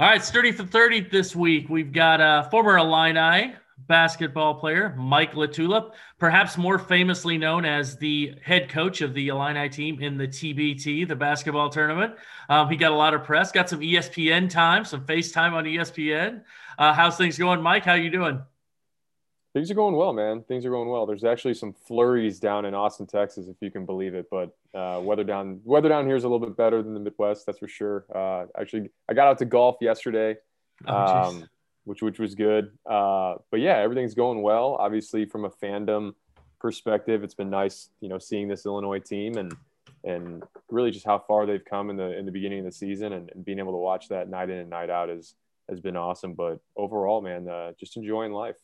All right, sturdy for 30 this week. We've got a former Illini basketball player, Mike LaTulip, perhaps more famously known as the head coach of the Illini team in the TBT, the basketball tournament. Um, he got a lot of press, got some ESPN time, some FaceTime on ESPN. Uh, how's things going, Mike? How you doing? Things are going well, man. Things are going well. There's actually some flurries down in Austin, Texas, if you can believe it. But uh, weather down weather down here is a little bit better than the Midwest, that's for sure. Uh, actually, I got out to golf yesterday, oh, um, which which was good. Uh, but yeah, everything's going well. Obviously, from a fandom perspective, it's been nice, you know, seeing this Illinois team and and really just how far they've come in the in the beginning of the season and, and being able to watch that night in and night out is has been awesome. But overall, man, uh, just enjoying life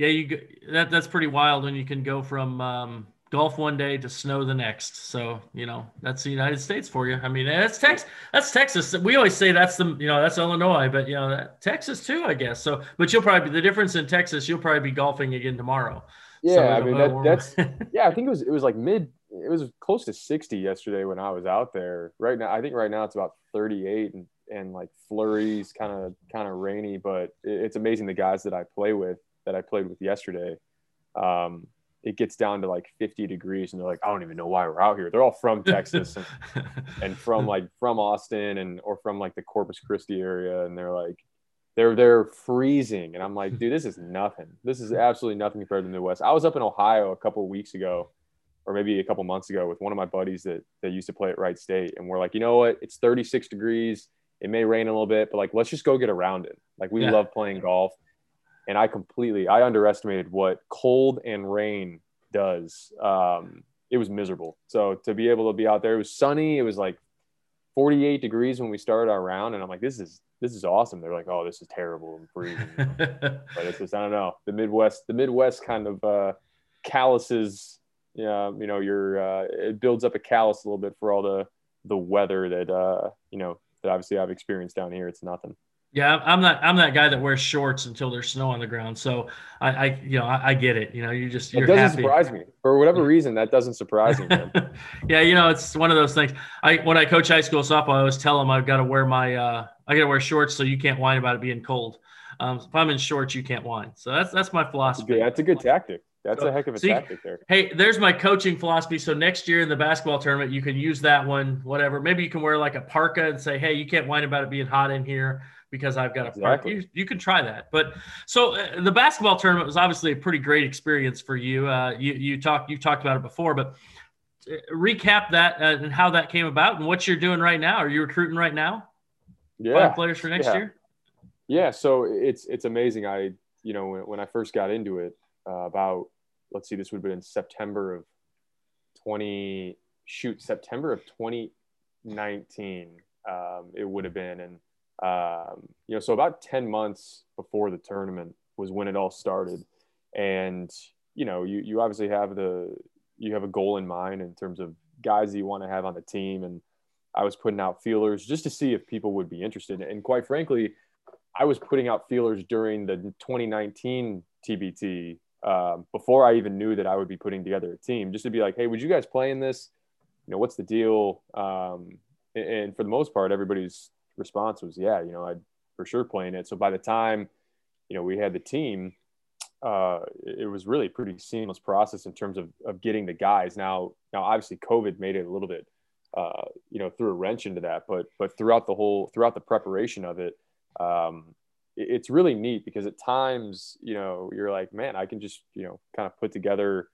yeah, you that that's pretty wild when you can go from um, golf one day to snow the next. So you know that's the United States for you. I mean, that's Texas. That's Texas. We always say that's the you know that's Illinois, but you know that, Texas too, I guess. So, but you'll probably be the difference in Texas. You'll probably be golfing again tomorrow. Yeah, so I mean that, that's yeah. I think it was it was like mid. It was close to sixty yesterday when I was out there. Right now, I think right now it's about thirty eight and and like flurries, kind of kind of rainy. But it's amazing the guys that I play with that I played with yesterday, um, it gets down to like 50 degrees and they're like, I don't even know why we're out here. They're all from Texas and, and from like from Austin and or from like the Corpus Christi area. And they're like, they're they're freezing. And I'm like, dude, this is nothing. This is absolutely nothing compared to the Midwest. I was up in Ohio a couple weeks ago, or maybe a couple months ago, with one of my buddies that that used to play at Wright State. And we're like, you know what? It's 36 degrees. It may rain a little bit, but like let's just go get around it. Like we yeah. love playing golf and I completely I underestimated what cold and rain does. Um, it was miserable. So to be able to be out there, it was sunny. It was like 48 degrees when we started our round, and I'm like, this is this is awesome. They're like, oh, this is terrible and freezing. but it's just I don't know the Midwest. The Midwest kind of uh, calluses. Yeah, you know, your uh, it builds up a callus a little bit for all the the weather that uh, you know that obviously I've experienced down here. It's nothing. Yeah, I'm not. I'm that guy that wears shorts until there's snow on the ground. So I, I you know, I, I, get it. You know, you just you're it doesn't happy. surprise me for whatever reason. That doesn't surprise me. yeah, you know, it's one of those things. I when I coach high school softball, I always tell them I've got to wear my uh, I got to wear shorts so you can't whine about it being cold. Um, if I'm in shorts, you can't whine. So that's that's my philosophy. That's a good, that's a good tactic. That's so, a heck of a see, tactic there. Hey, there's my coaching philosophy. So next year in the basketball tournament, you can use that one, whatever. Maybe you can wear like a parka and say, hey, you can't whine about it being hot in here because I've got a exactly. You, you can try that. But so uh, the basketball tournament was obviously a pretty great experience for you. Uh, you you talked you talked about it before, but uh, recap that uh, and how that came about and what you're doing right now. Are you recruiting right now? Yeah, Five players for next yeah. year. Yeah, so it's it's amazing. I you know when, when I first got into it uh, about let's see this would have been September of 20 shoot September of 2019 um, it would have been and um, you know, so about 10 months before the tournament was when it all started. And, you know, you, you obviously have the, you have a goal in mind in terms of guys that you want to have on the team. And I was putting out feelers just to see if people would be interested. And quite frankly, I was putting out feelers during the 2019 TBT um, before I even knew that I would be putting together a team, just to be like, hey, would you guys play in this? You know, what's the deal? Um, and, for the most part, everybody's response was, yeah, you know, I'd for sure playing it. So by the time, you know, we had the team, uh, it was really a pretty seamless process in terms of, of getting the guys. Now, now obviously COVID made it a little bit, uh, you know, threw a wrench into that, but, but throughout the whole, throughout the preparation of it, um, it's really neat because at times, you know, you're like, man, I can just, you know, kind of put together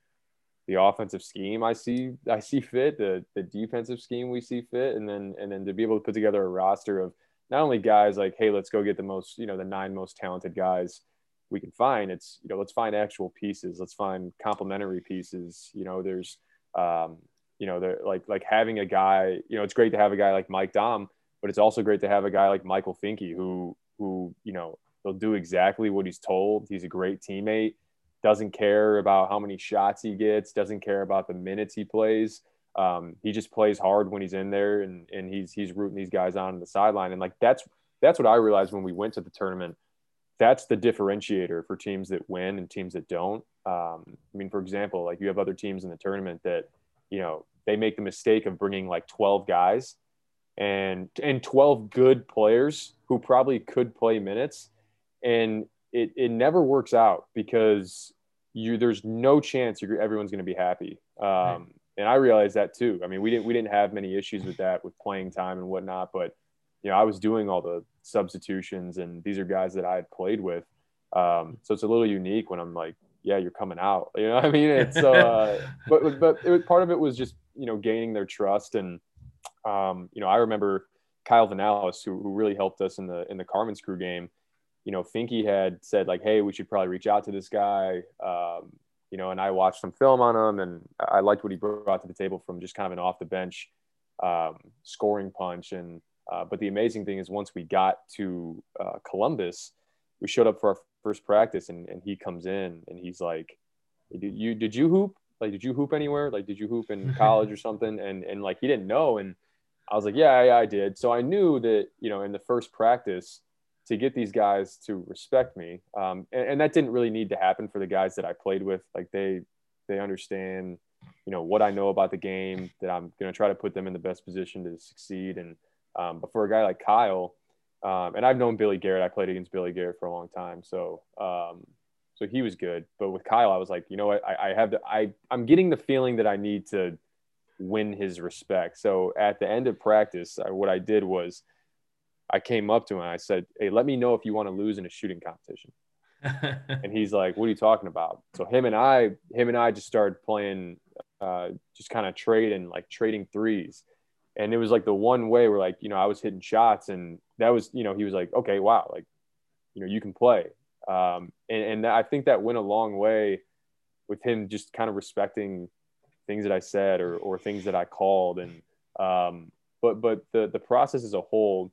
the offensive scheme I see I see fit, the the defensive scheme we see fit, and then and then to be able to put together a roster of not only guys like, hey, let's go get the most, you know, the nine most talented guys we can find. It's you know, let's find actual pieces. Let's find complementary pieces. You know, there's um, you know, the like like having a guy. You know, it's great to have a guy like Mike Daum, but it's also great to have a guy like Michael Finke who who you know he'll do exactly what he's told. He's a great teammate doesn't care about how many shots he gets, doesn't care about the minutes he plays. Um, he just plays hard when he's in there and, and he's he's rooting these guys on the sideline. And like that's that's what I realized when we went to the tournament. That's the differentiator for teams that win and teams that don't. Um, I mean, for example, like you have other teams in the tournament that, you know, they make the mistake of bringing like 12 guys and and 12 good players who probably could play minutes and it, it never works out because you there's no chance everyone's going to be happy. Um, right. and i realized that too. I mean we didn't we didn't have many issues with that with playing time and whatnot but you know i was doing all the substitutions and these are guys that i had played with. Um, so it's a little unique when i'm like yeah you're coming out you know i mean it's uh, but but it, part of it was just you know gaining their trust and um, you know, I remember Kyle Vinales, who, who really helped us in the in the Carmen's crew game. You know, Finke had said like, "Hey, we should probably reach out to this guy." Um, you know, and I watched some film on him, and I liked what he brought to the table from just kind of an off the bench um, scoring punch. And uh, but the amazing thing is, once we got to uh, Columbus, we showed up for our first practice, and, and he comes in, and he's like, "Did you did you hoop? Like, did you hoop anywhere? Like, did you hoop in college or something?" And and like he didn't know, and I was like, yeah, yeah, I did. So I knew that, you know, in the first practice to get these guys to respect me. Um, and, and, that didn't really need to happen for the guys that I played with. Like they, they understand, you know, what I know about the game that I'm going to try to put them in the best position to succeed. And, um, but for a guy like Kyle, um, and I've known Billy Garrett, I played against Billy Garrett for a long time. So, um, so he was good, but with Kyle, I was like, you know what, I, I have the, I, I'm getting the feeling that I need to, win his respect. So at the end of practice, I, what I did was I came up to him and I said, Hey, let me know if you want to lose in a shooting competition. and he's like, What are you talking about? So him and I, him and I just started playing, uh, just kind of trading, like trading threes. And it was like the one way where like, you know, I was hitting shots and that was, you know, he was like, okay, wow, like, you know, you can play. Um, and, and I think that went a long way with him just kind of respecting things that I said or, or things that I called. And, um, but, but the, the process as a whole,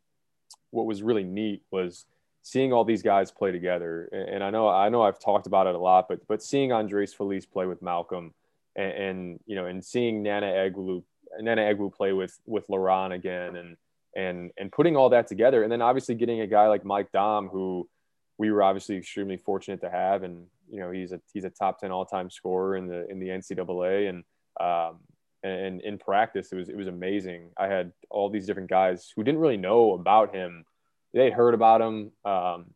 what was really neat was seeing all these guys play together. And, I know, I know I've talked about it a lot, but, but seeing Andres Feliz play with Malcolm and, and, you know, and seeing Nnanna Egwu, Nnanna Egwu play with, with Leron again and, and, and putting all that together. And then obviously getting a guy like Mike Daum, who we were obviously extremely fortunate to have. And, you know, he's a, he's a top 10 all time scorer in the, in the NCAA. And, um, and in practice, it was it was amazing. I had all these different guys who didn't really know about him. They heard about him, um,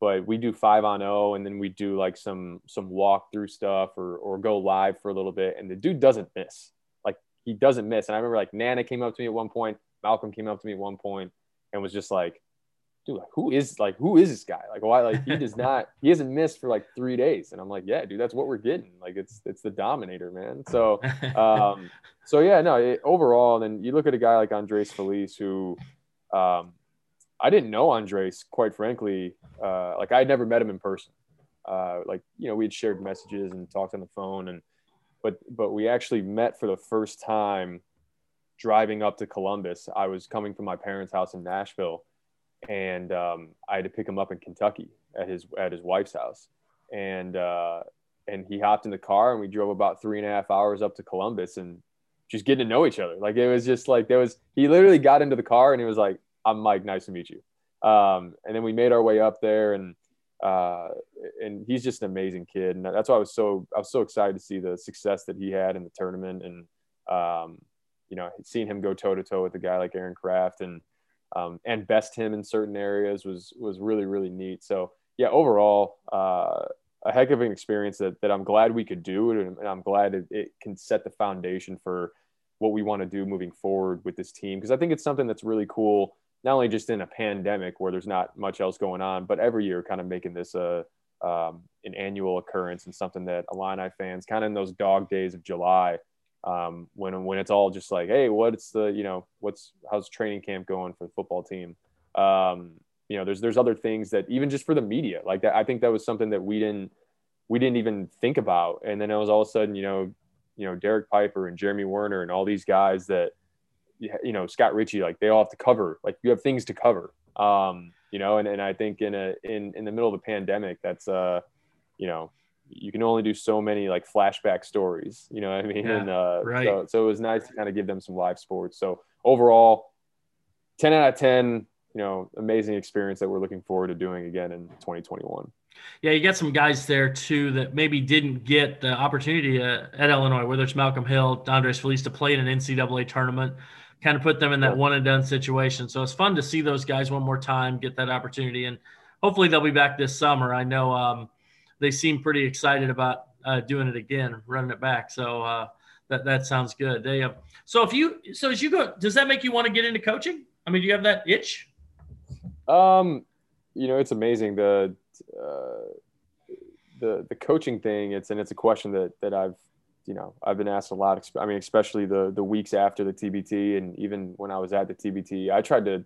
but we do five on zero, oh, and then we do like some some walk through stuff or or go live for a little bit. And the dude doesn't miss. Like he doesn't miss. And I remember like Nnanna came up to me at one point, Malcolm came up to me at one point, and was just like, dude, like, who is like who is this guy? Like why like he does not he hasn't missed for like three days. And I'm like, yeah, dude, that's what we're getting. Like it's it's the Dauminator, man. So um so yeah, no, it, overall, and then you look at a guy like Andres Feliz who um I didn't know Andres, quite frankly. Uh like I had never met him in person. Uh like, you know, we had shared messages and talked on the phone and but but we actually met for the first time driving up to Columbus. I was coming from my parents' house in Nashville and um, I had to pick him up in Kentucky at his at his wife's house, and uh, and he hopped in the car and we drove about three and a half hours up to Columbus and just getting to know each other. Like it was just like there was he literally got into the car and he was like, "I'm Mike, nice to meet you," um, and then we made our way up there and. Uh, and he's just an amazing kid, and that's why I was so I was so excited to see the success that he had in the tournament, and um, you know, seeing him go toe to toe with a guy like Aaron Craft, and um, and best him in certain areas was was really really neat. So yeah, overall, uh, a heck of an experience that, that I'm glad we could do, and, and I'm glad it, it, can set the foundation for what we want to do moving forward with this team because I think it's something that's really cool. Not only just in a pandemic where there's not much else going on, but every year kind of making this a um, an annual occurrence and something that Illini fans kind of in those dog days of July um, when when it's all just like, hey, what's the you know what's how's training camp going for the football team? Um, you know, there's there's other things that even just for the media, like that, I think that was something that we didn't we didn't even think about, and then it was all of a sudden, you know, you know, Derek Piper and Jeremy Werner and all these guys that you know Scott Richey, like they all have to cover, like you have things to cover. Um, you know, and, and I think in a in in the middle of the pandemic, that's uh, you know, you can only do so many like flashback stories, you know what I mean? Yeah, and uh, right. so, so it was nice to kind of give them some live sports. So overall, 10 out of 10, you know, amazing experience that we're looking forward to doing again in 2021. Yeah, you got some guys there too that maybe didn't get the opportunity uh, at Illinois, whether it's Malcolm Hill, Andres Feliz to play in an NCAA tournament kind of put them in that one and done situation. So it's fun to see those guys one more time, get that opportunity, and hopefully they'll be back this summer. I know um, they seem pretty excited about uh, doing it again, running it back. So uh, that that sounds good. They uh, so if you so as you go, does that make you want to get into coaching? I mean, do you have that itch? Um, you know, it's amazing the uh, the the coaching thing. It's and it's a question that that I've you know I've been asked a lot. I mean, especially the the weeks after the TBT, and even when I was at the TBT, I tried to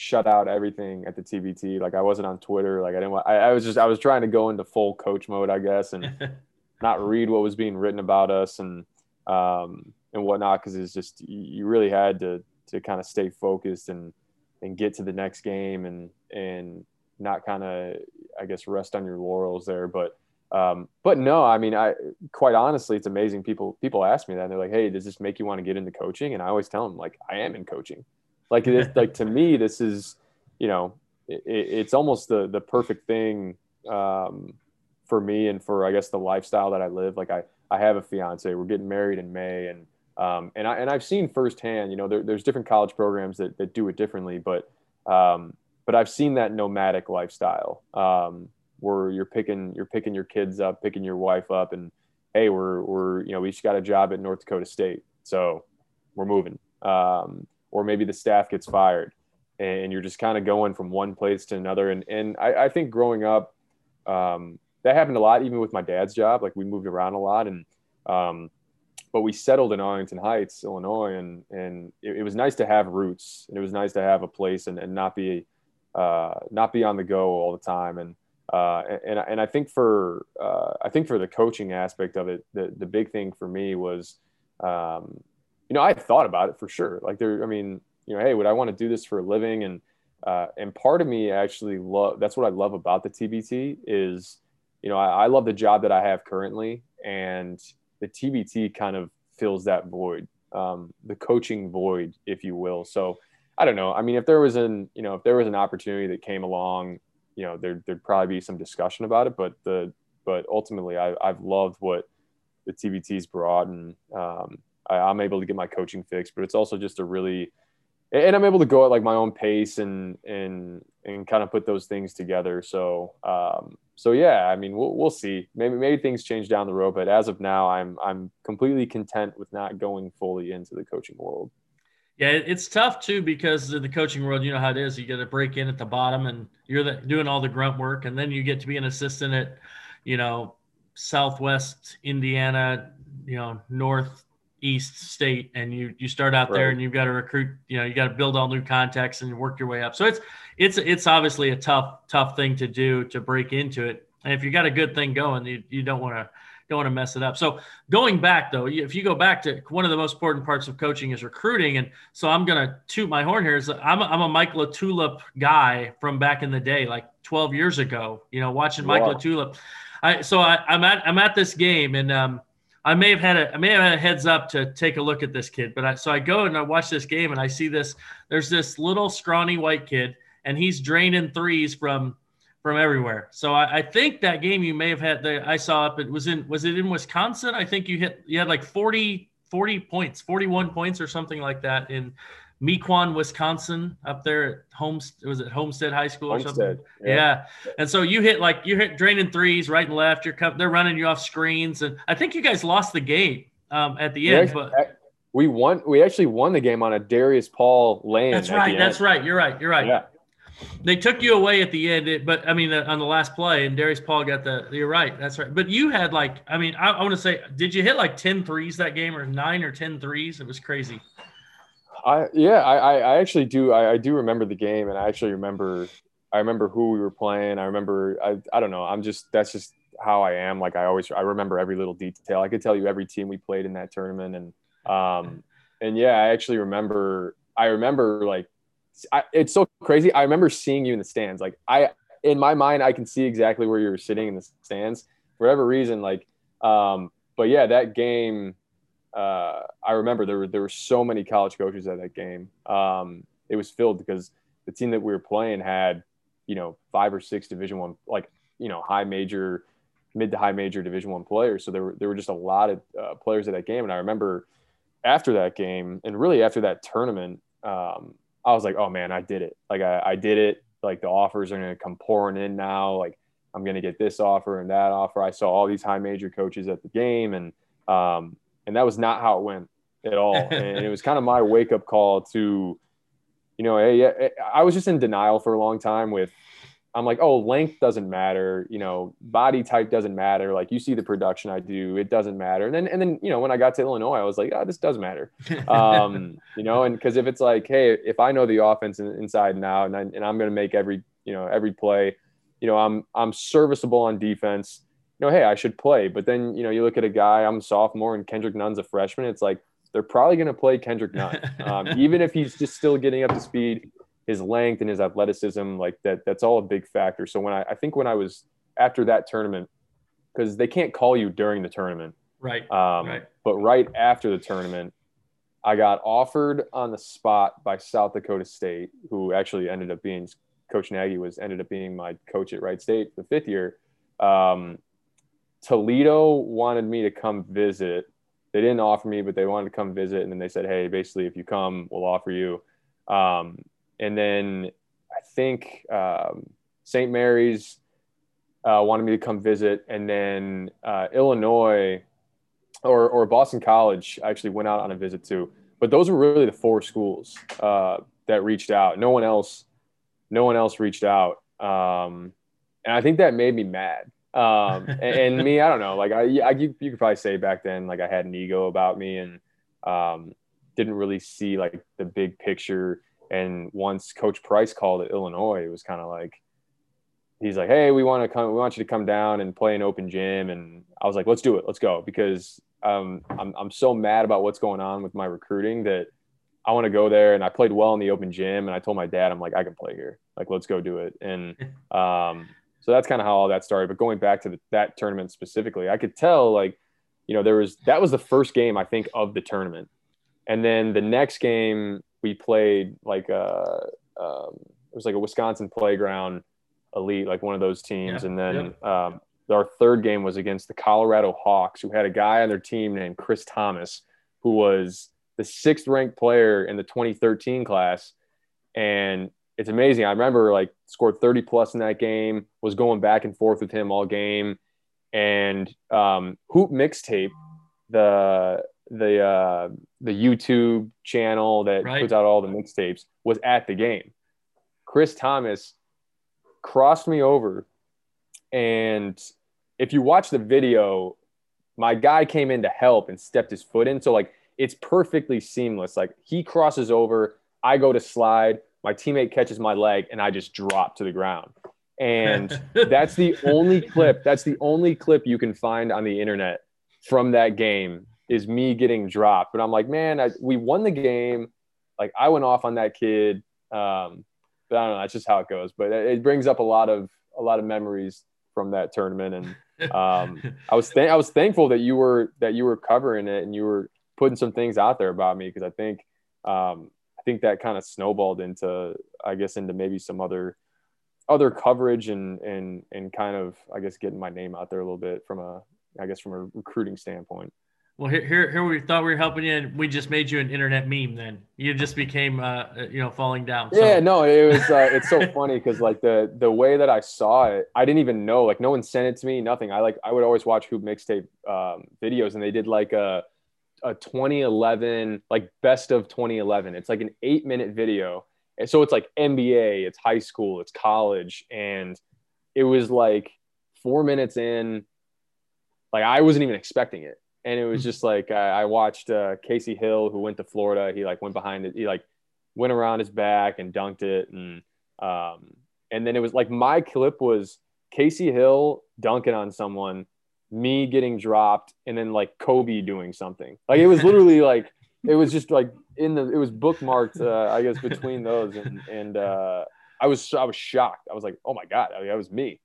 shut out everything at the TBT. Like I wasn't on Twitter. Like I didn't want. I, I was just I was trying to go into full coach mode, I guess, and not read what was being written about us and um, and whatnot because it's just you really had to to kind of stay focused and and get to the next game and and not kind of I guess rest on your laurels there. But um, but no, I mean, I quite honestly, it's amazing. People people ask me that and they're like, "Hey, does this make you want to get into coaching?" And I always tell them like, "I am in coaching." Like like to me, this is you know, it, it's almost the the perfect thing um, for me and for I guess the lifestyle that I live. Like I I have a fiance. We're getting married in May, and um, and I and I've seen firsthand. You know, there, there's different college programs that that do it differently, but um, but I've seen that nomadic lifestyle. Um, where you're picking you're picking your kids up, picking your wife up, and hey, we're we're you know we just got a job at North Dakota State, so we're moving. Um, or maybe the staff gets fired, and you're just kind of going from one place to another. And and I, I think growing up, um, that happened a lot, even with my dad's job. Like we moved around a lot, and um, but we settled in Arlington Heights, Illinois, and and it, it, was nice to have roots, and it was nice to have a place, and, and not be uh, not be on the go all the time. And uh, and and I think for uh, I think for the coaching aspect of it, the the big thing for me was, um, you know, I thought about it for sure. Like there, I mean, you know, hey, would I want to do this for a living? And uh, and part of me actually love. That's what I love about the TBT is, you know, I, I love the job that I have currently, and the TBT kind of fills that void, um, the coaching void, if you will. So. I don't know. I mean, if there was an, you know, if there was an opportunity that came along you know there, there'd probably be some discussion about it but the but ultimately I, i've loved what the tbt's brought and um, I, i'm able to get my coaching fixed but it's also just a really and i'm able to go at like my own pace and and and kind of put those things together. So um, so yeah i mean we'll, we'll see. Maybe maybe things change down the road but as of now i'm i'm completely content with not going fully into the coaching world. Yeah, it's tough too because in the coaching world, you know how it is. You got to break in at the bottom, and you're the, doing all the grunt work, and then you get to be an assistant at, you know, Southwest Indiana, you know, Northeast State, and you you start out right. there, and you've got to recruit. You know, you got to build all new contacts and work your way up. So it's it's it's obviously a tough tough thing to do to break into it. And if you got a good thing going, you you don't want to don't want to mess it up. So going back though, if you go back to one of the most important parts of coaching is recruiting, and so I'm gonna toot my horn here. Is I'm a, I'm a Mike LaTulip guy from back in the day, like 12 years ago. You know, watching Mike wow. LaTulip. I so I, I, am at I'm at this game and um, I may have had a I may have had a heads up to take a look at this kid, but I so I go and I watch this game and I see this. There's this little scrawny white kid and he's draining threes from from everywhere. So I, I, think that game you may have had the I saw up it was in was it in Wisconsin? I think you hit you had like 40 40 points, 41 points or something like that in Mequon, Wisconsin, up there at Homestead was it Homestead High School or Homestead, something? Yeah. yeah. And so you hit like you hit draining threes right and left. You're they're running you off screens, and I think you guys lost the game um, at the end. Actually, but we won. We actually won the game on a Darius Paul lane. That's right. That's right. You're right. You're right. Yeah they took you away at the end, but I mean, on the last play, and Darius Paul got the. You're right, that's right. But you had like, I mean, I, I want to say, did you hit like 10 threes that game, or nine or 10 threes? It was crazy. I yeah, I I actually do. I, I do remember the game, and I actually remember. I remember who we were playing. I remember. I I don't know. I'm just that's just how I am. Like I always I remember every little detail. I could tell you every team we played in that tournament, and um and yeah, I actually remember. I remember like I, it's so crazy. I remember seeing you in the stands. Like I, in my mind, I can see exactly where you were sitting in the stands for whatever reason. Like, um, but yeah, that game, uh, I remember there were there were so many college coaches at that game. Um, it was filled because the team that we were playing had, you know, five or six Division One, like you know, high major, mid to high major Division One players. So there were there were just a lot of uh, players at that game, and I remember after that game and really after that tournament, um, I was like, oh man, I did it. Like I, I did it. Like the offers are going to come pouring in now. Like I'm going to get this offer and that offer. I saw all these high major coaches at the game, and um, and that was not how it went at all. and it was kind of my wake up call to, you know, hey, I was just in denial for a long time with I'm like, oh, length doesn't matter, you know, body type doesn't matter. Like you see the production I do, it doesn't matter. And then, and then, you know, when I got to Illinois, I was like, oh, this does matter. Um, you know, and because if it's like, hey, if I know the offense inside and out, and, I, and I'm going to make every, you know, every play, you know, I'm I'm serviceable on defense. You know, hey, I should play. But then, you know, you look at a guy, I'm a sophomore, and Kendrick Nunn's a freshman. It's like they're probably going to play Kendrick Nunn, um, even if he's just still getting up to speed his length and his athleticism, like that, that's all a big factor. So when I, I think when I was after that tournament, because they can't call you during the tournament. Right. Um, right. But right after the tournament, I got offered on the spot by South Dakota State, who actually ended up being Coach Nagy was ended up being my coach at Wright State the fifth year. Um, Toledo wanted me to come visit. They didn't offer me, but they wanted to come visit, and then they said, "Hey, basically, if you come, we'll offer you." Um, and then I think um, St. Mary's uh, wanted me to come visit, and then uh, Illinois or or Boston College I actually went out on a visit to. But those were really the four schools uh, that reached out. No one else, no one else reached out, um, and I think that made me mad. Um, and, and, me, I don't know. Like I, I you, you, could probably say back then, like I had an ego about me and um, didn't really see like the big picture and once Coach Groce called at Illinois, it was kind of like he's like, "Hey, we want to come. We want you to come down and play an open gym." And I was like, "Let's do it. Let's go." Because um, I'm I'm so mad about what's going on with my recruiting that I want to go there. And I played well in the open gym. And I told my dad, I'm like, I can play here. Like, let's go do it. And um, so that's kind of how all that started. But going back to the, that tournament specifically, I could tell like, you know, there was that was the first game I think of the tournament. And then the next game we played like a uh, um, it was like a Wisconsin playground elite, like one of those teams, yeah, and then yeah. um, our third game was against the Colorado Hawks, who had a guy on their team named Chris Thomas, who was the sixth ranked player in the 2013 class, and it's amazing. I remember like scored 30 plus in that game, was going back and forth with him all game, and um, Hoop Mixtape, the the uh, the YouTube channel that right. puts out all the mixtapes was at the game. Chris Thomas crossed me over, and if you watch the video, my guy came in to help and stepped his foot in. So like it's perfectly seamless. Like he crosses over, I go to slide, my teammate catches my leg, and I just drop to the ground. And that's the only clip. That's the only clip you can find on the internet from that game is me getting dropped. But I'm like, man, I, we won the game. Like I went off on that kid. Um, but I don't know. That's just how it goes. But it brings up a lot of a lot of memories from that tournament. And um, I was th- I was thankful that you were that you were covering it and you were putting some things out there about me because I think um, I think that kind of snowballed into I guess into maybe some other other coverage and and and kind of I guess getting my name out there a little bit from a I guess from a recruiting standpoint. Well, here, here, here we thought we were helping you, and we just made you an internet meme. Then you just became, uh, you know, falling down. So. Yeah, no, it was. Uh, it's so funny because like the the way that I saw it, I didn't even know. Like no one sent it to me. Nothing. I like I would always watch Hoop Mixtape um, videos, and they did like a a 2011 like best of 2011. It's like an eight minute video, and so it's like NBA, it's high school, it's college, and it was like four minutes in. Like I wasn't even expecting it and it was hmm. just like I, I watched uh, Kasey Hill, who went to Florida. He like went behind it. He like went around his back and dunked it, and um, and then it was like my clip was Kasey Hill dunking on someone, me getting dropped, and then like Kobe doing something. Like it was literally like it was just like in the it was bookmarked. Uh, I guess between those, and and uh, I was I was shocked. I was like, oh my god, I mean, that was me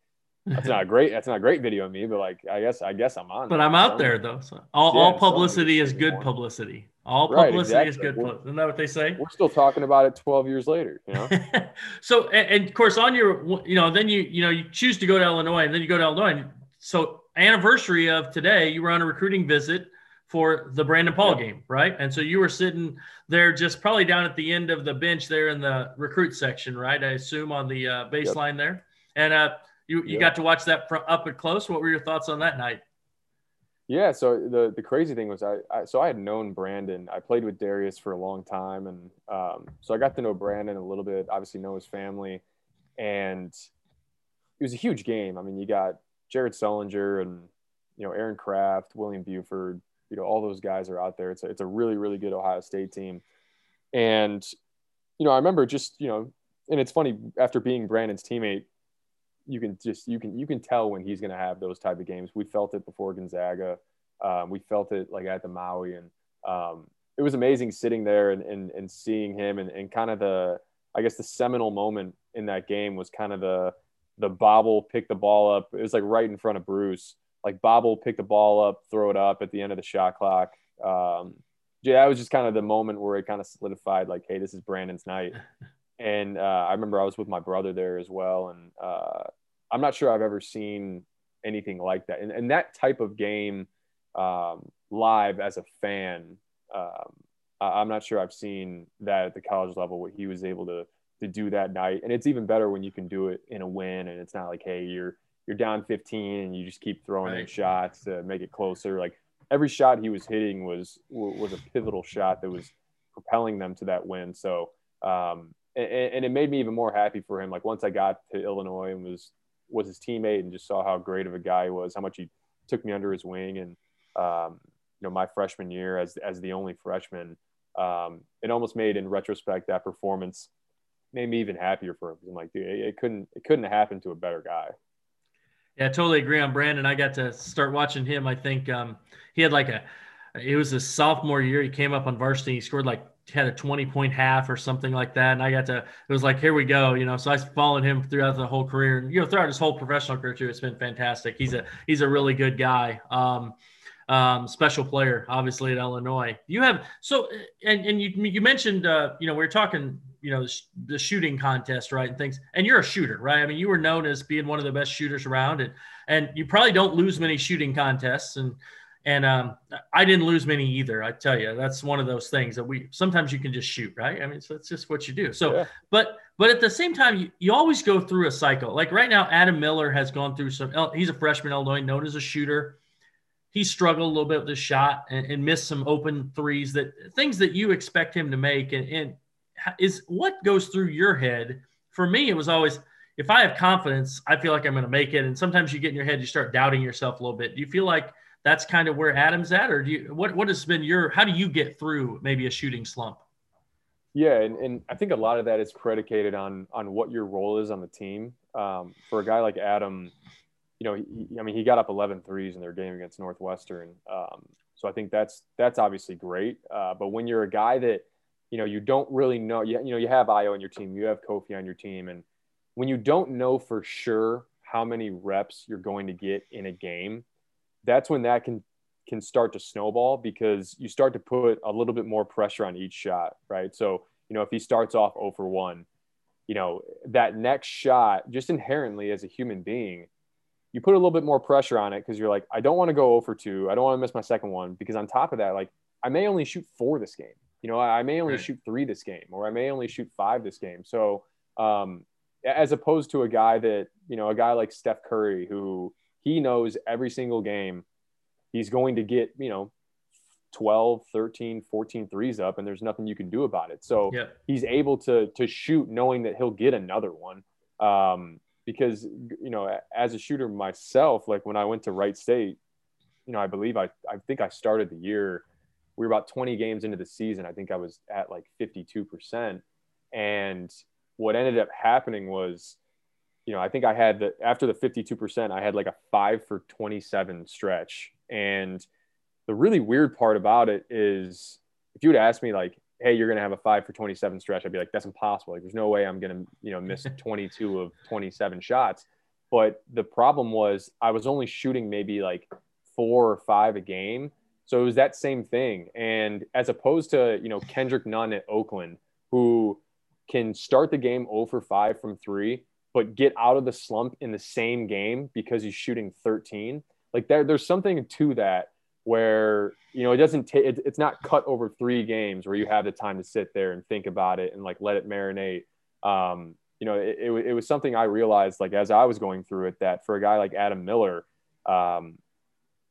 that's not a great that's not a great video of me but like i guess i guess i'm on but i'm out there though so all, yeah, all publicity is good publicity all publicity exactly. is good publicity. isn't that what they say we're still talking about it 12 years later you know so and, and, of course on your you know then you you know you choose to go to illinois and then you go to illinois And so anniversary of today you were on a recruiting visit for the Brandon Paul game, right? And so you were sitting there just probably down at the end of the bench there in the recruit section, right? I assume on the uh, baseline yep. there. And uh, you, you yep. got to watch that from up and close. What were your thoughts on that night? Yeah, so the the crazy thing was I, I, so I had known Brandon. I played with Darius for a long time, and um, so I got to know Brandon a little bit. Obviously, know his family, and it was a huge game. I mean, you got Jared Sullinger and you know Aaron Craft, William Buford. You know, all those guys are out there. It's a, it's a really really good Ohio State team, and you know I remember just you know, and it's funny after being Brandon's teammate you can just you can you can tell when he's going to have those type of games. We felt it before Gonzaga. Um, we felt it like at the Maui, and um, it was amazing sitting there and, and, and seeing him and, and kind of the I guess the seminal moment in that game was kind of the the bobble pick the ball up. It was like right in front of Bruce. Like bobble, pick the ball up, throw it up at the end of the shot clock. Um, yeah, that was just kind of the moment where it kind of solidified, like, hey, this is Brandon's night. and uh, I remember I was with my brother there as well, and uh, I'm not sure I've ever seen anything like that. And, and that type of game um, live as a fan, um, I'm not sure I've seen that at the college level. What he was able to to do that night, and it's even better when you can do it in a win, and it's not like, hey, you're you're down 15 and you just keep throwing right. in shots to make it closer. Like every shot he was hitting was was a pivotal shot that was propelling them to that win. So um, and, and, it made me even more happy for him. Like once I got to Illinois and was was his teammate and just saw how great of a guy he was, how much he took me under his wing, and um, you know my freshman year as as the only freshman, um, it almost made in retrospect that performance made me even happier for him. I'm like, dude, it, it couldn't it couldn't happen to a better guy. Yeah, I totally agree on Brandon. I got to start watching him. I think um, he had like a, it was his sophomore year. He came up on varsity. He scored like had a 20 point half or something like that. And I got to, it was like, here we go, you know, so I followed him throughout the whole career and, you know, throughout his whole professional career too. It's been fantastic. He's a, he's a really good guy. Um, um, special player, obviously at Illinois. You have, so, and, and you, you mentioned, uh, you know, we are talking, you know, the shooting contest, right. And things, and you're a shooter, right? I mean, you were known as being one of the best shooters around and, and you probably don't lose many shooting contests. And, and um, I didn't lose many either. I tell you, that's one of those things that we sometimes you can just shoot, right? I mean, so it's just what you do. So, yeah. but but at the same time, you, you always go through a cycle. Like right now, Adam Miller has gone through some. He's a freshman Illinois, known as a shooter. He struggled a little bit with the shot and, and missed some open threes that things that you expect him to make. And, and is what goes through your head. For me, it was always if I have confidence, I feel like I'm going to make it. And sometimes you get in your head, you start doubting yourself a little bit. Do you feel like that's kind of where Adam's at, or do you what what has been your how do you get through maybe a shooting slump? Yeah, and, and I think a lot of that is predicated on on what your role is on the team. Um, for a guy like Adam, you know, he, I mean, he got up 11 threes in their game against Northwestern. Um, so I think that's that's obviously great. Uh, but when you're a guy that you know you don't really know, you, you know, you have Ayo on your team, you have Kofi on your team, and when you don't know for sure how many reps you're going to get in a game, that's when that can can start to snowball because you start to put a little bit more pressure on each shot, right? So, you know, if he starts off 0 for 1, you know, that next shot, just inherently as a human being, you put a little bit more pressure on it because you're like, I don't want to go 0 for 2. I don't want to miss my second one because on top of that, like, I may only shoot four this game. You know, I may only right. shoot three this game, or I may only shoot five this game. So, um, as opposed to a guy that, you know, a guy like Steph Curry who, he knows every single game he's going to get, you know, 12, 13, 14 threes up and there's nothing you can do about it. So yeah. he's able to to shoot knowing that he'll get another one. Um, because you know, as a shooter myself, like when I went to Wright State, you know, I believe I I think I started the year we were about 20 games into the season. I think I was at like 52%. And what ended up happening was you know, I think I had the after the 52%, I had like a five for 27 stretch. And the really weird part about it is if you would ask me like, hey, you're gonna have a five for 27 stretch, I'd be like, that's impossible. Like there's no way I'm gonna, you know, miss 22 of 27 shots. But the problem was I was only shooting maybe like four or five a game. So it was that same thing. And as opposed to, you know, Kendrick Nunn at Oakland, who can start the game 0 for 5 from three but get out of the slump in the same game because he's shooting 13. Like there, there's something to that where you know it doesn't take it, it's not cut over three games where you have the time to sit there and think about it and like let it marinate um, you know it, it, it, was something i realized like as i was going through it that for a guy like adam miller um,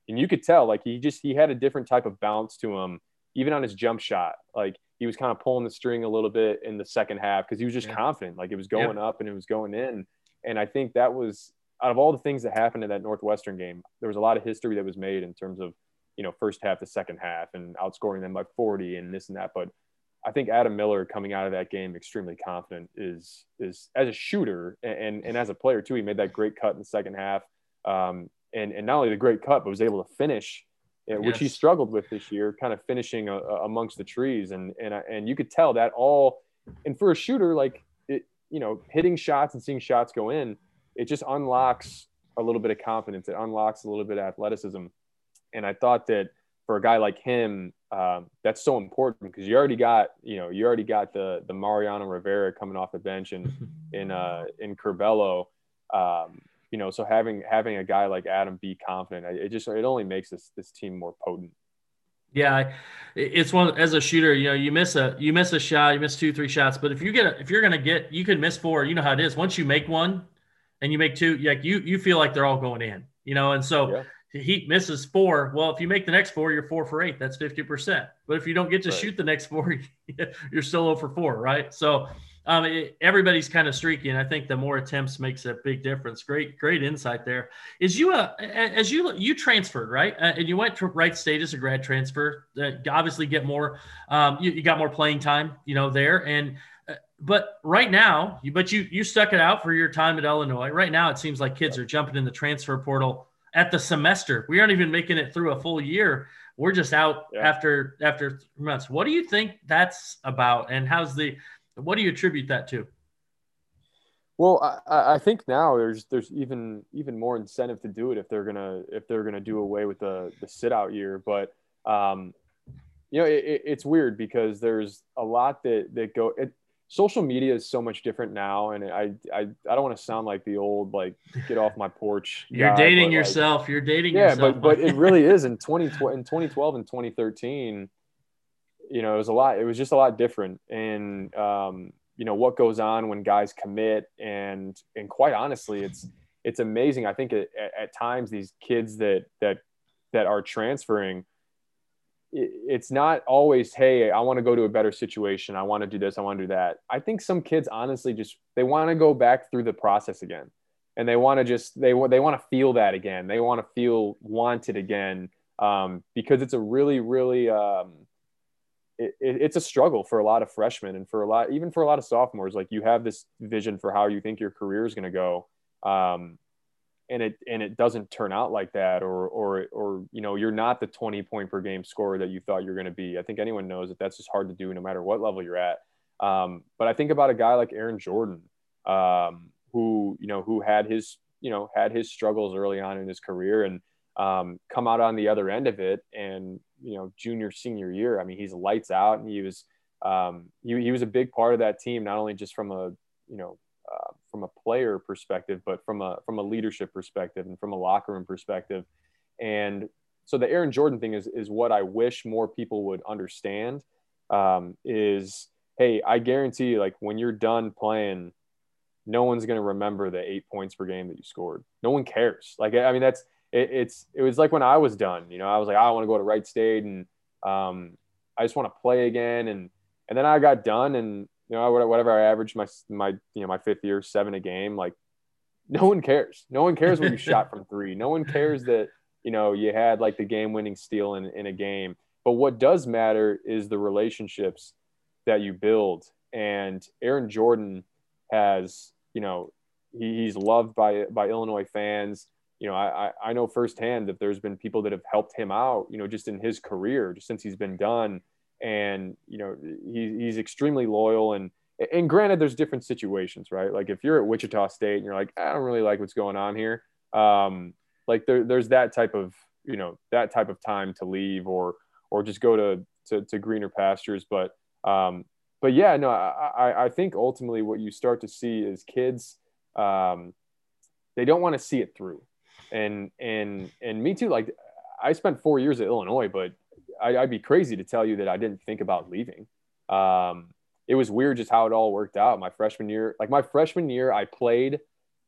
and you could tell like he just he had a different type of bounce to him even on his jump shot like he was kind of pulling the string a little bit in the second half because he was just yeah. confident like it was going yeah. up and it was going in and i think that was out of all the things that happened in that northwestern game there was a lot of history that was made in terms of you know first half to second half and outscoring them by 40 and this and that but I think Adam Miller coming out of that game extremely confident is is as a shooter and and as a player too. He made that great cut in the second half, um, and and not only the great cut, but was able to finish, yes. which he struggled with this year, kind of finishing a, a amongst the trees, and and and you could tell that all. And for a shooter, like it, you know, hitting shots and seeing shots go in, it just unlocks a little bit of confidence. It unlocks a little bit of athleticism, and I thought that for a guy like him, um, that's so important because you already got, you know, you already got the the Mariano Rivera coming off the bench and in uh, in Curbelo, um, you know, so having having a guy like Adam be confident, it just it only makes this this team more potent. Yeah, it's one as a shooter. You know, you miss a you miss a shot, you miss two, three shots. But if you get a, if you're gonna get, you can miss four. You know how it is. Once you make one, and you make two, like you you feel like they're all going in. You know, and so yeah. Heat misses four. Well, if you make the next four, you're four for eight. That's 50%. But if you don't get to right. shoot the next four, you're still oh over four, right? So um, it, everybody's kind of streaky. And I think the more attempts makes a big difference. Great, great insight there. Is you, uh, as you, you transferred, right? Uh, and you went to Wright State as a grad transfer, uh, obviously get more, um, you, you, got more playing time, you know, there. And, uh, but right now, you but you, you stuck it out for your time at Illinois. Right now, it seems like kids are jumping in the transfer portal at the semester. We aren't even making it through a full year. We're just out yeah. after after months. What do you think that's about, and how's the what do you attribute that to? Well, I, I think now there's there's even even more incentive to do it if they're gonna if they're gonna do away with the the sit out year. But um, you know, it, it's weird because there's a lot that that go. It, social media is so much different now and I I, I don't want to sound like the old like get off my porch. You're guy, dating yourself. Like, You're dating yeah, yourself. but but it really is in 20 in 2012 and 2013 you know, it was a lot it was just a lot different. And um you know what goes on when guys commit and and quite honestly it's it's amazing. I think at, at times these kids that that that are transferring it's not always hey i want to go to a better situation. I want to do this. I want to do that. I think some kids honestly just they want to go back through the process again. And they want to just they, they want to feel that again. They want to feel wanted again um, because it's a really really um, it, it, it's a struggle for a lot of freshmen and for a lot even for a lot of sophomores. Like you have this vision for how you think your career is going to go um, and it and it doesn't turn out like that or or or you know you're not the 20 point per game scorer that you thought you're going to be. I think anyone knows that that's just hard to do no matter what level you're at. Um, but i think about a guy like aaron jordan um, who you know who had his you know had his struggles early on in his career and um, come out on the other end of it and you know junior senior year i mean he's lights out and he was um, he, he was a big part of that team not only just from a you know uh, from a player perspective, but from a from a leadership perspective and from a locker room perspective. And so the Aaron Jordan thing is is what I wish more people would understand. Um, is hey, I guarantee you, like when you're done playing, no one's gonna remember the eight points per game that you scored. No one cares. Like I mean, that's it, it's it was like when I was done. You know, I was like, I want to go to Wright State and um, I just want to play again. And and then I got done and you know, whatever I averaged my my you know my fifth year seven a game, like no one cares. No one cares what you shot from three. No one cares that you know you had like the game winning steal in, in a game. But what does matter is the relationships that you build. And Aaron Jordan has, you know, he, he's loved by by Illinois fans. You know, I, I know firsthand that there's been people that have helped him out, you know, just in his career, just since he's been done. And you know he, he's extremely loyal. And and granted there's different situations right? Like if you're at wichita state and you're like i don't really like what's going on here um, like there, there's that type of you know that type of time to leave or or just go to to, to greener pastures. But um, but yeah no I, I think ultimately what you start to see is kids um, they don't want to see it through and and and me too like I spent four years at Illinois, but I, would be crazy to tell you that I didn't think about leaving. Um, it was weird just how it all worked out. My freshman year, like my freshman year, I played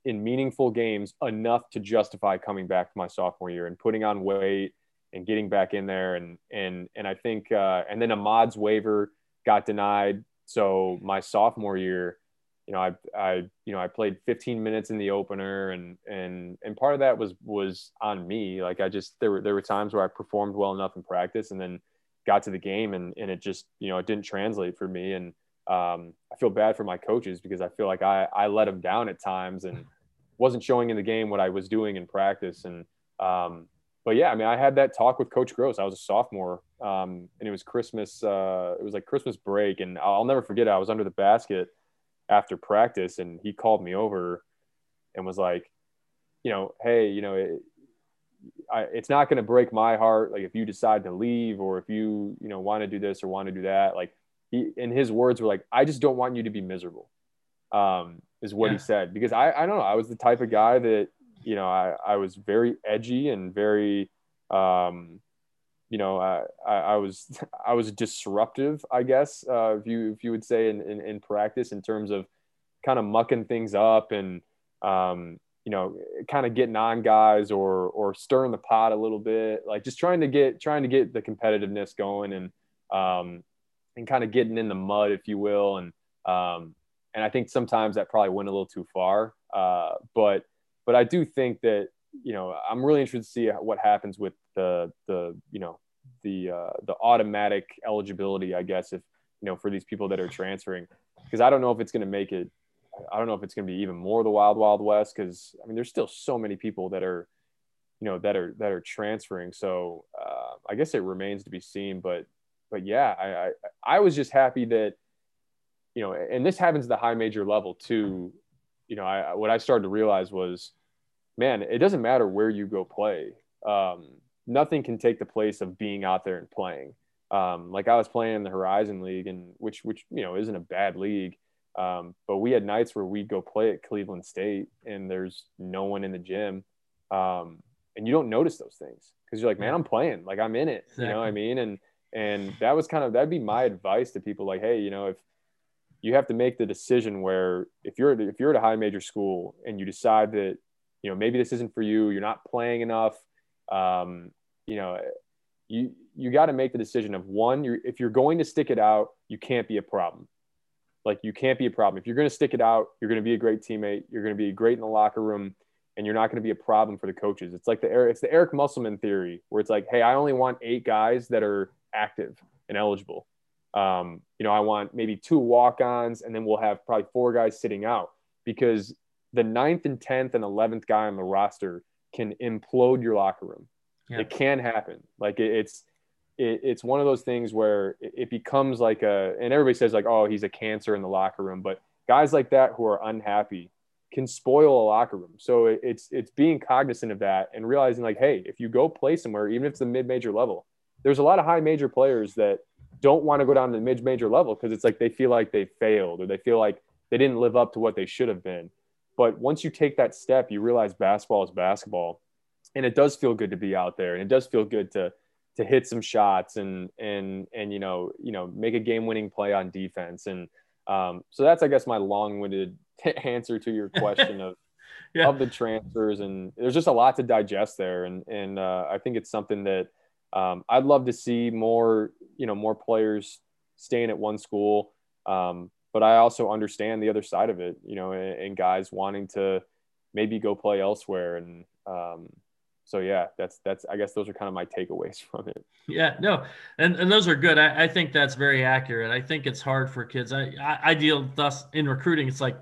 in meaningful games enough to justify coming back to my sophomore year and putting on weight and getting back in there. And and and I think uh, and then Ahmad's waiver got denied. So my sophomore year, you know, I I you know I played 15 minutes in the opener, and and and part of that was was on me. Like I just there were there were times where I performed well enough in practice, and then got to the game, and and it just you know it didn't translate for me, and um, I feel bad for my coaches because I feel like I I let them down at times and wasn't showing in the game what I was doing in practice, and um, but yeah, I mean I had that talk with Coach Groce. I was a sophomore, um, and it was Christmas. Uh, it was like Christmas break, and I'll never forget. It. I was under the basket after practice and he called me over and was like, you know, hey, you know, it, I, it's not going to break my heart. Like if you decide to leave or if you, you know, want to do this or want to do that, like he, in his words were like, I just don't want you to be miserable. Um, is what yeah. he said, because I, I don't know. I was the type of guy that, you know, I, I was very edgy and very, um, you know, I, I, was I was disruptive, I guess, uh, if you if you would say in, in, in practice in terms of kind of mucking things up and um, you know, kind of getting on guys or or stirring the pot a little bit, like just trying to get trying to get the competitiveness going and um, and kind of getting in the mud, if you will, and um, and I think sometimes that probably went a little too far, uh, but but I do think that you know I'm really interested to see what happens with the the you know the uh, the automatic eligibility, I guess, if you know for these people that are transferring, because I don't know if it's going to make it. I don't know if it's going to be even more the wild wild west because I mean there's still so many people that are, you know, that are that are transferring. So uh, I guess it remains to be seen. But but yeah, I, I I was just happy that, you know, and this happens at the high major level too. You know, I what I started to realize was, man, it doesn't matter where you go play. Um, nothing can take the place of being out there and playing. Um, like I was playing in the Horizon League, and which which you know isn't a bad league, um, but we had nights where we'd go play at Cleveland State, and there's no one in the gym, um, and you don't notice those things because you're like, man, I'm playing, like I'm in it, exactly. you know what I mean? And and that was kind of that'd be my advice to people, like, hey, you know, if you have to make the decision where if you're if you're at a high major school and you decide that you know maybe this isn't for you, you're not playing enough, um, you know, you you got to make the decision of one. You're, if you're going to stick it out, you can't be a problem. Like you can't be a problem. If you're going to stick it out, you're going to be a great teammate. You're going to be great in the locker room, and you're not going to be a problem for the coaches. It's like the it's the Eric Musselman theory, where it's like, hey, I only want eight guys that are active and eligible. Um, you know, I want maybe two walk-ons, and then we'll have probably four guys sitting out because the ninth and tenth and eleventh guy on the roster can implode your locker room. Yeah. It can happen. Like it, it's it, it's one of those things where it, it becomes like a and everybody says like oh he's a cancer in the locker room, but guys like that who are unhappy can spoil a locker room. So it, it's it's being cognizant of that and realizing like hey if you go play somewhere even if it's the mid major level, there's a lot of high major players that don't want to go down to the mid major level because it's like they feel like they failed or they feel like they didn't live up to what they should have been. But once you take that step, you realize basketball is basketball. And it does feel good to be out there. And it does feel good to to hit some shots and and and you know you know make a game winning play on defense. And um, so that's i guess my long-winded answer to your question of yeah. of the transfers. And there's just a lot to digest there. And and uh, i think it's something that um, i'd love to see more you know more players staying at one school. Um, but i also understand the other side of it you know and, and guys wanting to maybe go play elsewhere and um, so yeah, that's that's I guess those are kind of my takeaways from it. Yeah, no, and and those are good. I, I think that's very accurate. I think it's hard for kids. I, I, I deal thus in recruiting. It's like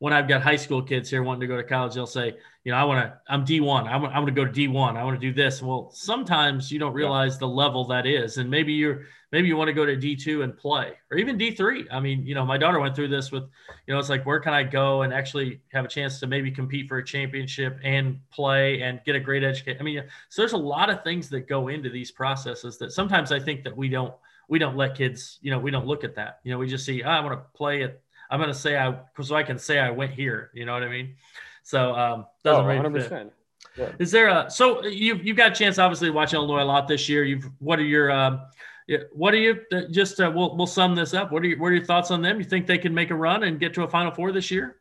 when I've got high school kids here wanting to go to college, they'll say, you know, I want to, I'm D1. I'm, I'm going to go to D1. I want to do this. Well, sometimes you don't realize yeah. the level that is. And maybe you're, maybe you want to go to D2 and play or even D3. I mean, you know, my daughter went through this with, you know, it's like, where can I go and actually have a chance to maybe compete for a championship and play and get a great education? I mean, so there's a lot of things that go into these processes that sometimes I think that we don't, we don't let kids, you know, we don't look at that. You know, we just see, oh, I want to play at I'm going to say I, so I can say I went here. You know what I mean? So um, doesn't oh, really 100%. Fit. Yeah. Is there a so you you've got a chance obviously watching Illinois a lot this year. You've what are your uh, what are you uh, just uh, we'll we'll sum this up. What are your what are your thoughts on them? You think they can make a run and get to a Final Four this year?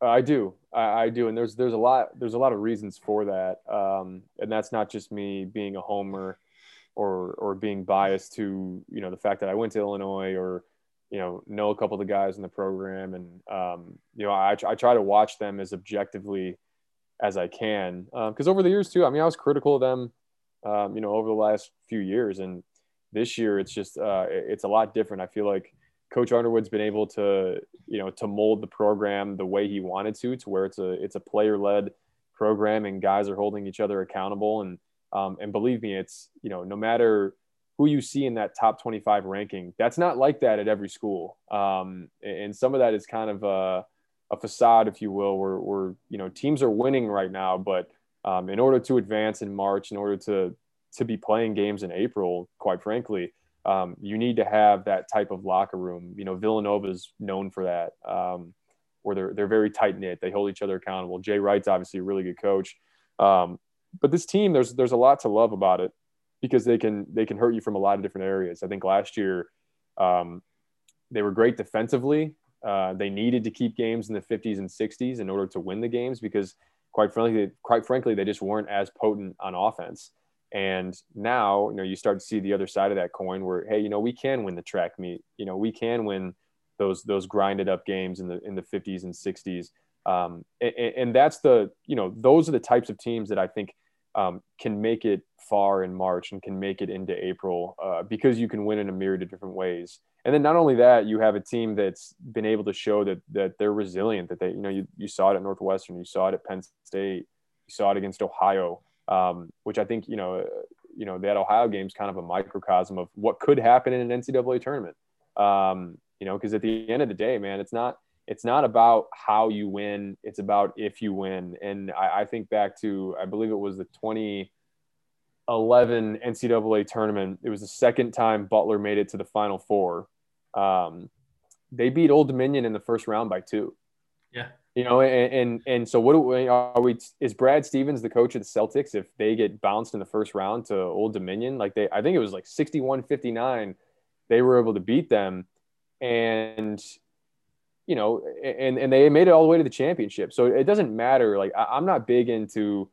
Uh, I do, I, I, do, and there's there's a lot there's a lot of reasons for that, um, and that's not just me being a homer or or being biased to you know the fact that I went to Illinois or you know know a couple of the guys in the program, and um, you know I, I try to watch them as objectively as I can because um, over the years too, I mean I was critical of them, um, you know over the last few years, and this year it's just uh, it's a lot different. I feel like Coach Underwood's been able to, you know, to mold the program the way he wanted to, to where it's a it's a player led program and guys are holding each other accountable. And um, and believe me, it's you know, no matter who you see in that top 25 ranking, that's not like that at every school. Um, and some of that is kind of a, a facade, if you will, where, where you know teams are winning right now, but um, in order to advance in March, in order to to be playing games in April, quite frankly, um, you need to have that type of locker room. You know, Villanova is known for that, um, where they're they're very tight knit. They hold each other accountable. Jay Wright's obviously a really good coach, um, but this team there's there's a lot to love about it because they can they can hurt you from a lot of different areas. I think last year um, they were great defensively. Uh, they needed to keep games in the 50s and 60s in order to win the games because, quite frankly, quite frankly, they just weren't as potent on offense. And now, you know, you start to see the other side of that coin where, hey, you know, we can win the track meet. You know, we can win those those grinded up games in the in the 50s and 60s. Um, and, and, that's the, you know, those are the types of teams that I think um, can make it far in March and can make it into April uh, because you can win in a myriad of different ways. And then not only that, you have a team that's been able to show that that they're resilient. That they, you know, you, you saw it at Northwestern, you saw it at Penn State, you saw it against Ohio um, which I think you know, uh, you know that Ohio game is kind of a microcosm of what could happen in an NCAA tournament. Um, you know, because at the end of the day, man, it's not it's not about how you win; it's about if you win. And I, I think back to I believe it was the 2011 NCAA tournament. It was the second time Butler made it to the Final Four. Um, they beat Old Dominion in the first round by two. Yeah. You know, and, and and so what we, are we? Is Brad Stevens the coach of the Celtics if they get bounced in the first round to Old Dominion? Like they, I think it was like 61-59. They were able to beat them, and you know, and and they made it all the way to the championship. So it doesn't matter. Like I, I'm not big into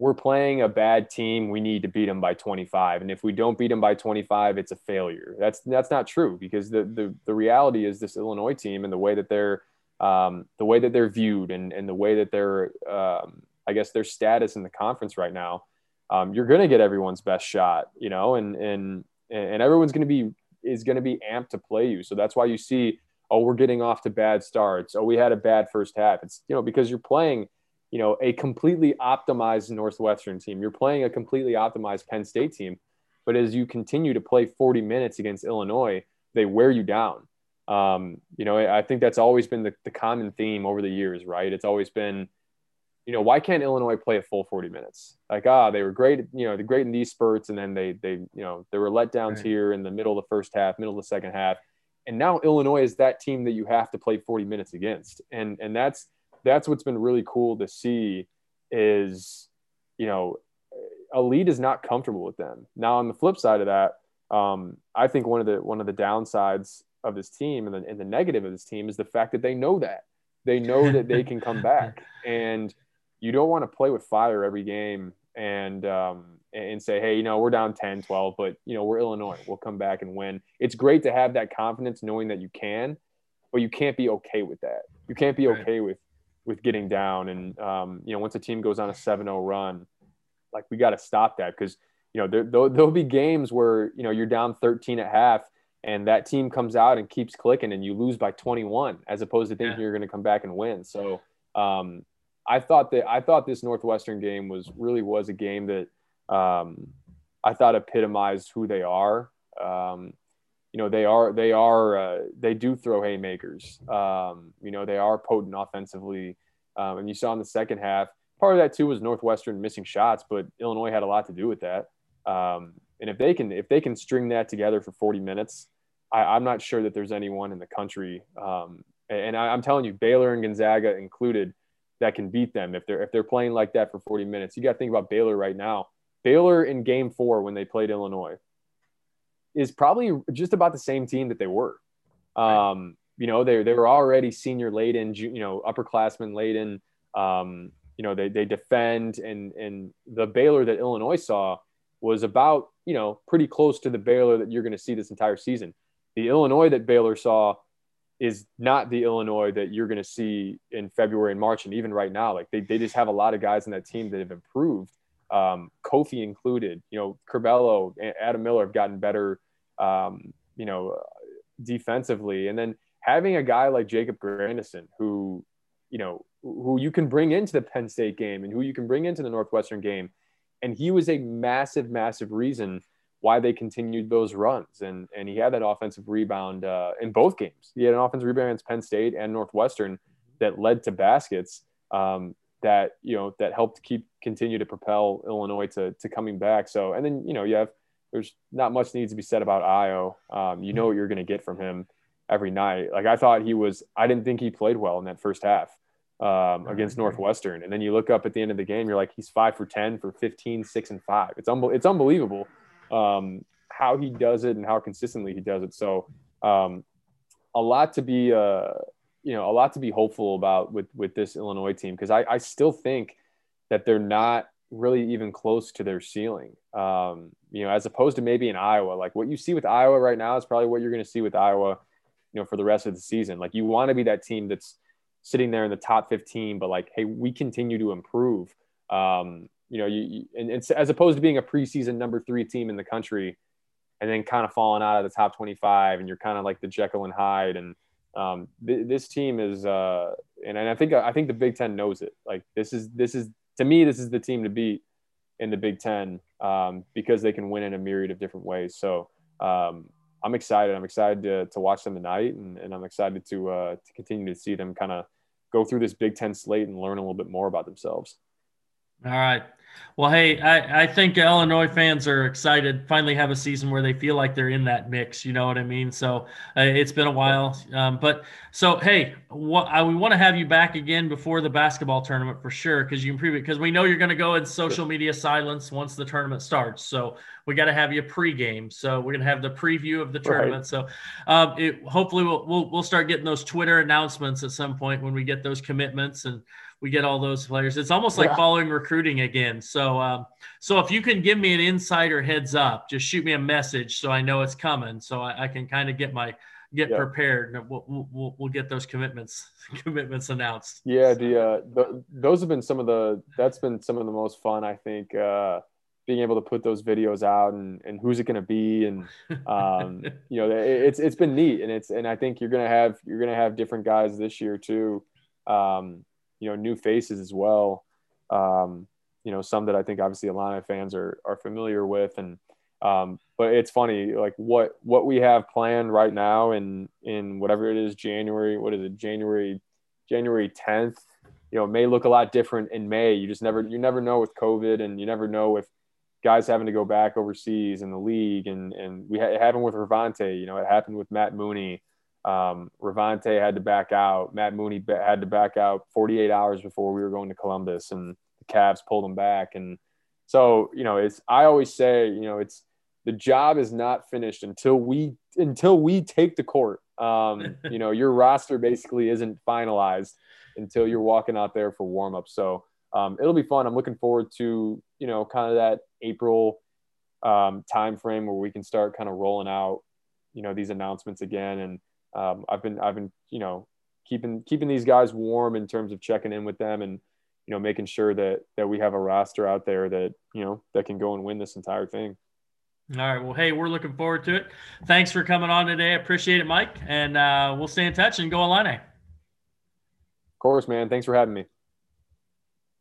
we're playing a bad team. We need to beat them by 25, and if we don't beat them by 25, it's a failure. That's that's not true because the the the reality is this Illinois team and the way that they're um, the way that they're viewed and, and the way that they're, um, I guess, their status in the conference right now, um, you're going to get everyone's best shot, you know, and and and everyone's going to be is going to be amped to play you. So that's why you see, oh, we're getting off to bad starts. Oh, we had a bad first half. It's you know because you're playing, you know, a completely optimized Northwestern team. You're playing a completely optimized Penn State team. But as you continue to play 40 minutes against Illinois, they wear you down um, you know, I think that's always been the, the common theme over the years, right? It's always been, you know, why can't Illinois play a full 40 minutes? Like, ah, they were great, you know, they're great in these spurts, and then they, they, you know, there were letdowns right. here in the middle of the first half, middle of the second half, and now Illinois is that team that you have to play 40 minutes against, and and that's that's what's been really cool to see is, you know, elite is not comfortable with them. Now on the flip side of that, um, I think one of the one of the downsides of this team and the, and the negative of this team is the fact that they know that. They know that they can come back. And you don't want to play with fire every game. And um, and say hey you know we're down 10 12 but you know we're illinois. We'll come back and win. It's great to have that confidence knowing that you can but you can't be okay with that. You can't be okay with with getting down. And um, you know once a team goes on a 7-0 run like we got to stop that because you know there, there'll, there'll be games where you know you're down 13 at half and that team comes out and keeps clicking and you lose by 21 as opposed to thinking yeah. you're going to come back and win. So um, i thought that i thought this northwestern game was really was a game that um, i thought epitomized who they are um, you know they are they are uh, they do throw haymakers um, you know they are potent offensively um, and you saw in the second half part of that too was northwestern missing shots but illinois had a lot to do with that um, and if they can if they can string that together for 40 minutes, I, am not sure that there's anyone in the country. Um, and I, am telling you, Baylor and Gonzaga included, that can beat them if they're if they're playing like that for 40 minutes. You got to think about Baylor right now. Baylor in Game Four when they played Illinois is probably just about the same team that they were. Um, you know, they they were already senior laden, you know, upperclassmen laden. Um, you know, they they defend and and the Baylor that Illinois saw was about you know pretty close to the Baylor that you're going to see this entire season. The Illinois that Baylor saw is not the Illinois that you're going to see in February and March, and even right now. Like they, they just have a lot of guys in that team that have improved, um, Kofi included. You know, Curbelo, Adam Miller have gotten better. Um, you know, defensively, and then having a guy like Jacob Grandison, who, you know, who you can bring into the Penn State game and who you can bring into the Northwestern game, and he was a massive, massive reason why they continued those runs. And and he had that offensive rebound uh, in both games. He had an offensive rebound against Penn State and Northwestern that led to baskets um, that you know that helped keep continue to propel Illinois to to coming back. So and then you know you have there's not much needs to be said about Ayo. Um, you know what you're going to get from him every night. Like I thought he was. I didn't think he played well in that first half. Um, against Northwestern. And then you look up at the end of the game, you're like, he's five for 10 for 15, six and five. It's, un- it's unbelievable um, how he does it and how consistently he does it. So um, a lot to be uh, you know a lot to be hopeful about with with this Illinois team because I, I still think that they're not really even close to their ceiling. Um, you know, as opposed to maybe in Iowa, like what you see with Iowa right now is probably what you're going to see with Iowa, you know, for the rest of the season. Like you want to be that team that's sitting there in the top 15, but like, hey, we continue to improve. Um, you know, you, you and it's as opposed to being a preseason number three team in the country, and then kind of falling out of the top 25, and you're kind of like the Jekyll and Hyde. And um, th- this team is, uh, and, and I think I think the Big Ten knows it. Like this is this is to me this is the team to beat in the Big Ten um, because they can win in a myriad of different ways. So um, I'm excited. I'm excited to, to watch them tonight, and, and I'm excited to uh, to continue to see them kind of go through this Big Ten slate and learn a little bit more about themselves. All right. Well, hey, I, I think Illinois fans are excited. Finally, have a season where they feel like they're in that mix. You know what I mean? So uh, it's been a while, um, but so hey, what, I, we want to have you back again before the basketball tournament for sure because you can it because we know you're going to go in social media silence once the tournament starts. So we got to have you pregame. So we're going to have the preview of the tournament. Right. So um, it, hopefully we'll, we'll we'll start getting those Twitter announcements at some point when we get those commitments and we get all those players. It's almost like yeah. following recruiting again. So, um, so if you can give me an insider heads up, just shoot me a message so I know it's coming, so I, I can kind of get my get yeah. prepared. We'll, we'll, we'll get those commitments commitments announced. Yeah, the, uh, the those have been some of the that's been some of the most fun I think. Uh, being able to put those videos out and, and who's it going to be and um, you know it's it's been neat and it's and I think you're gonna have you're gonna have different guys this year too um, you know new faces as well. Um, you know some that I think obviously Illini fans are are familiar with, and um, but it's funny like what what we have planned right now in in whatever it is January. What is it January January 10th? You know, may look a lot different in May. You just never you never know with COVID, and you never know with guys having to go back overseas in the league, and and we had, it happened with Rayvonte. You know, it happened with Matt Mooney. Um, Rayvonte had to back out. Matt Mooney had to back out 48 hours before we were going to Columbus, and the Cavs pulled him back. And so, you know, it's I always say, you know, it's the job is not finished until we until we take the court. Um, you know, your roster basically isn't finalized until you're walking out there for warm up. So um, it'll be fun. I'm looking forward to you know kind of that April um, time frame where we can start kind of rolling out you know these announcements again and um, I've been I've been you know keeping keeping these guys warm in terms of checking in with them and you know making sure that that we have a roster out there that you know that can go and win this entire thing. All right. Well, hey, we're looking forward to it. Thanks for coming on today. I appreciate it, Mike. And uh, we'll stay in touch and go Illini. Of course, man. Thanks for having me.